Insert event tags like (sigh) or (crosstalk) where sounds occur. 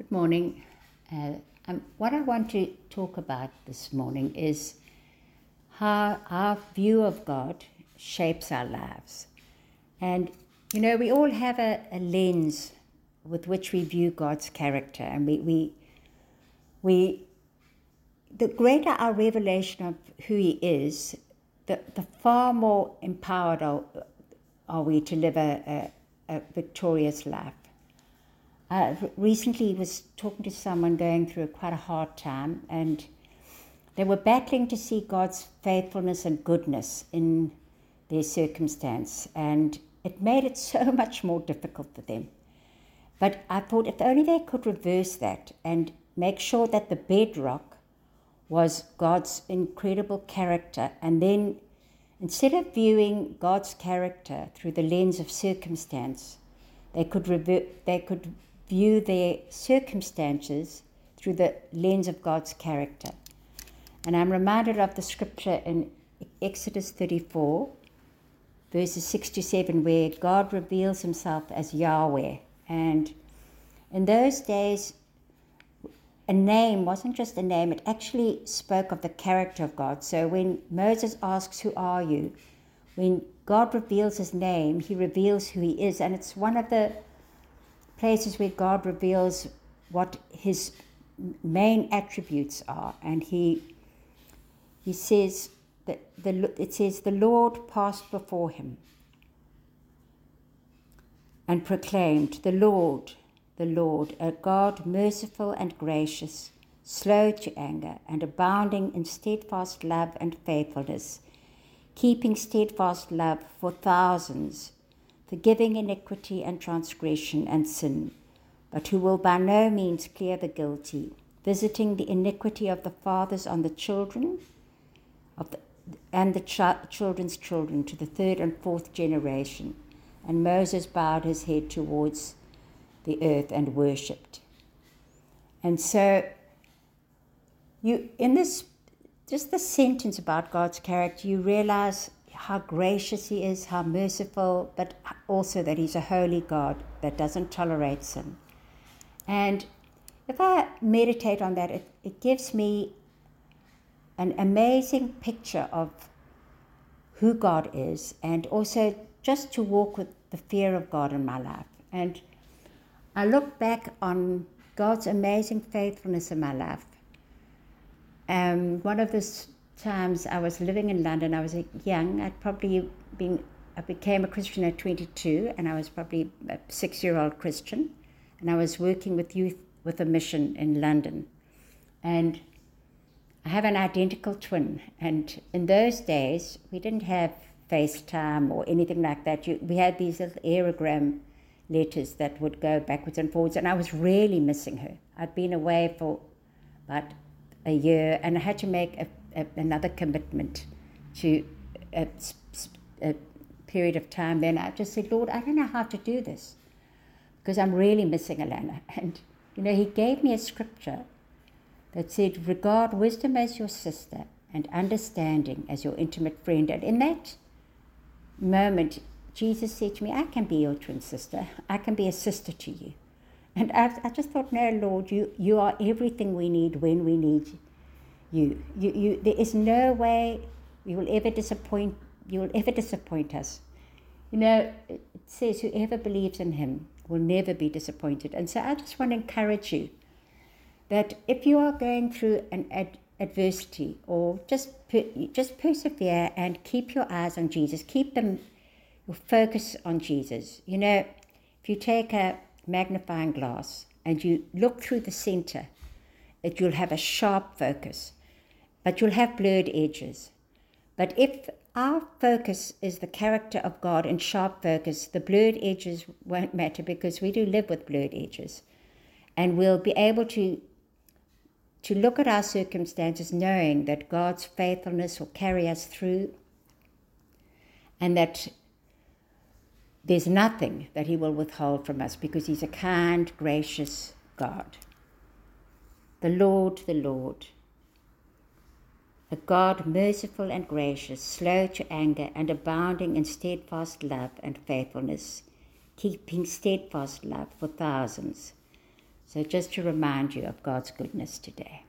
Good morning. Uh, um, what I want to talk about this morning is how our view of God shapes our lives. And, you know, we all have a, a lens with which we view God's character, and we, we, we, the greater our revelation of who He is, the, the far more empowered are, are we to live a, a, a victorious life. Uh, I recently was talking to someone going through quite a hard time, and they were battling to see God's faithfulness and goodness in their circumstance, and it made it (laughs) so much more difficult for them. But I thought if only they could reverse that and make sure that the bedrock was God's incredible character, and then instead of viewing God's character through the lens of circumstance, they could revert, they could view their circumstances through the lens of God's character. And I'm reminded of the scripture in Exodus 34, verses 6 to 7, where God reveals himself as Yahweh. And in those days, a name wasn't just a name, it actually spoke of the character of God. So when Moses asks, Who are you? When God reveals his name, he reveals who he is. And it's one of the places where God reveals what his main attributes are. And he, he says that the, it says, The Lord passed before him and proclaimed, The Lord, the Lord, a God merciful and gracious, slow to anger, and abounding in steadfast love and faithfulness, keeping steadfast love for thousands forgiving iniquity and transgression and sin, but who will by no means clear the guilty, visiting the iniquity of the fathers on the children of the, and the ch- children's children to the third and fourth generation. And Moses bowed his head towards the earth and worshipped. And so, you in this just the sentence about God's character, you realize how gracious He is, how merciful, but also that He's a holy God that doesn't tolerate sin. And if I meditate on that, it, it gives me an amazing picture of who God is and also just to walk with the fear of God in my life. And I look back on God's amazing faithfulness in my life. Um, one of the times I was living in London. I was young. I'd probably been. I became a Christian at 22, and I was probably a six-year-old Christian, and I was working with youth with a mission in London, and I have an identical twin. And in those days, we didn't have FaceTime or anything like that. You, we had these little aerogram letters that would go backwards and forwards, and I was really missing her. I'd been away for about a year, and I had to make a a, another commitment to a, a period of time, then I just said, Lord, I don't know how to do this because I'm really missing Alana. (laughs) And, you know, He gave me a scripture that said, regard wisdom as your sister and understanding as your intimate friend. And in that moment, Jesus said to me, I can be your twin sister. I can be a sister to you. And I, I just thought, no, Lord, you, you are everything we need when we need you you. You, you. There is no way you will ever disappoint. You will ever disappoint us. You know, it says whoever believes in Him will never be disappointed. And so I just want to encourage you that if you are going through an ad- adversity or just per- just persevere and keep your eyes on Jesus, keep them your focus on Jesus. You know, if you take a magnifying glass and you look through the center, that you'll have a sharp focus but you'll have blurred edges. But if our focus is the character of God and sharp focus, the blurred edges won't matter because we do live with blurred edges. And we'll be able to, to look at our circumstances knowing that God's faithfulness will carry us through and that there's nothing that He will withhold from us because He's a kind, gracious God. The Lord, the Lord a God merciful and gracious, slow to anger, and abounding in steadfast love and faithfulness, keeping steadfast love for thousands. So, just to remind you of God's goodness today.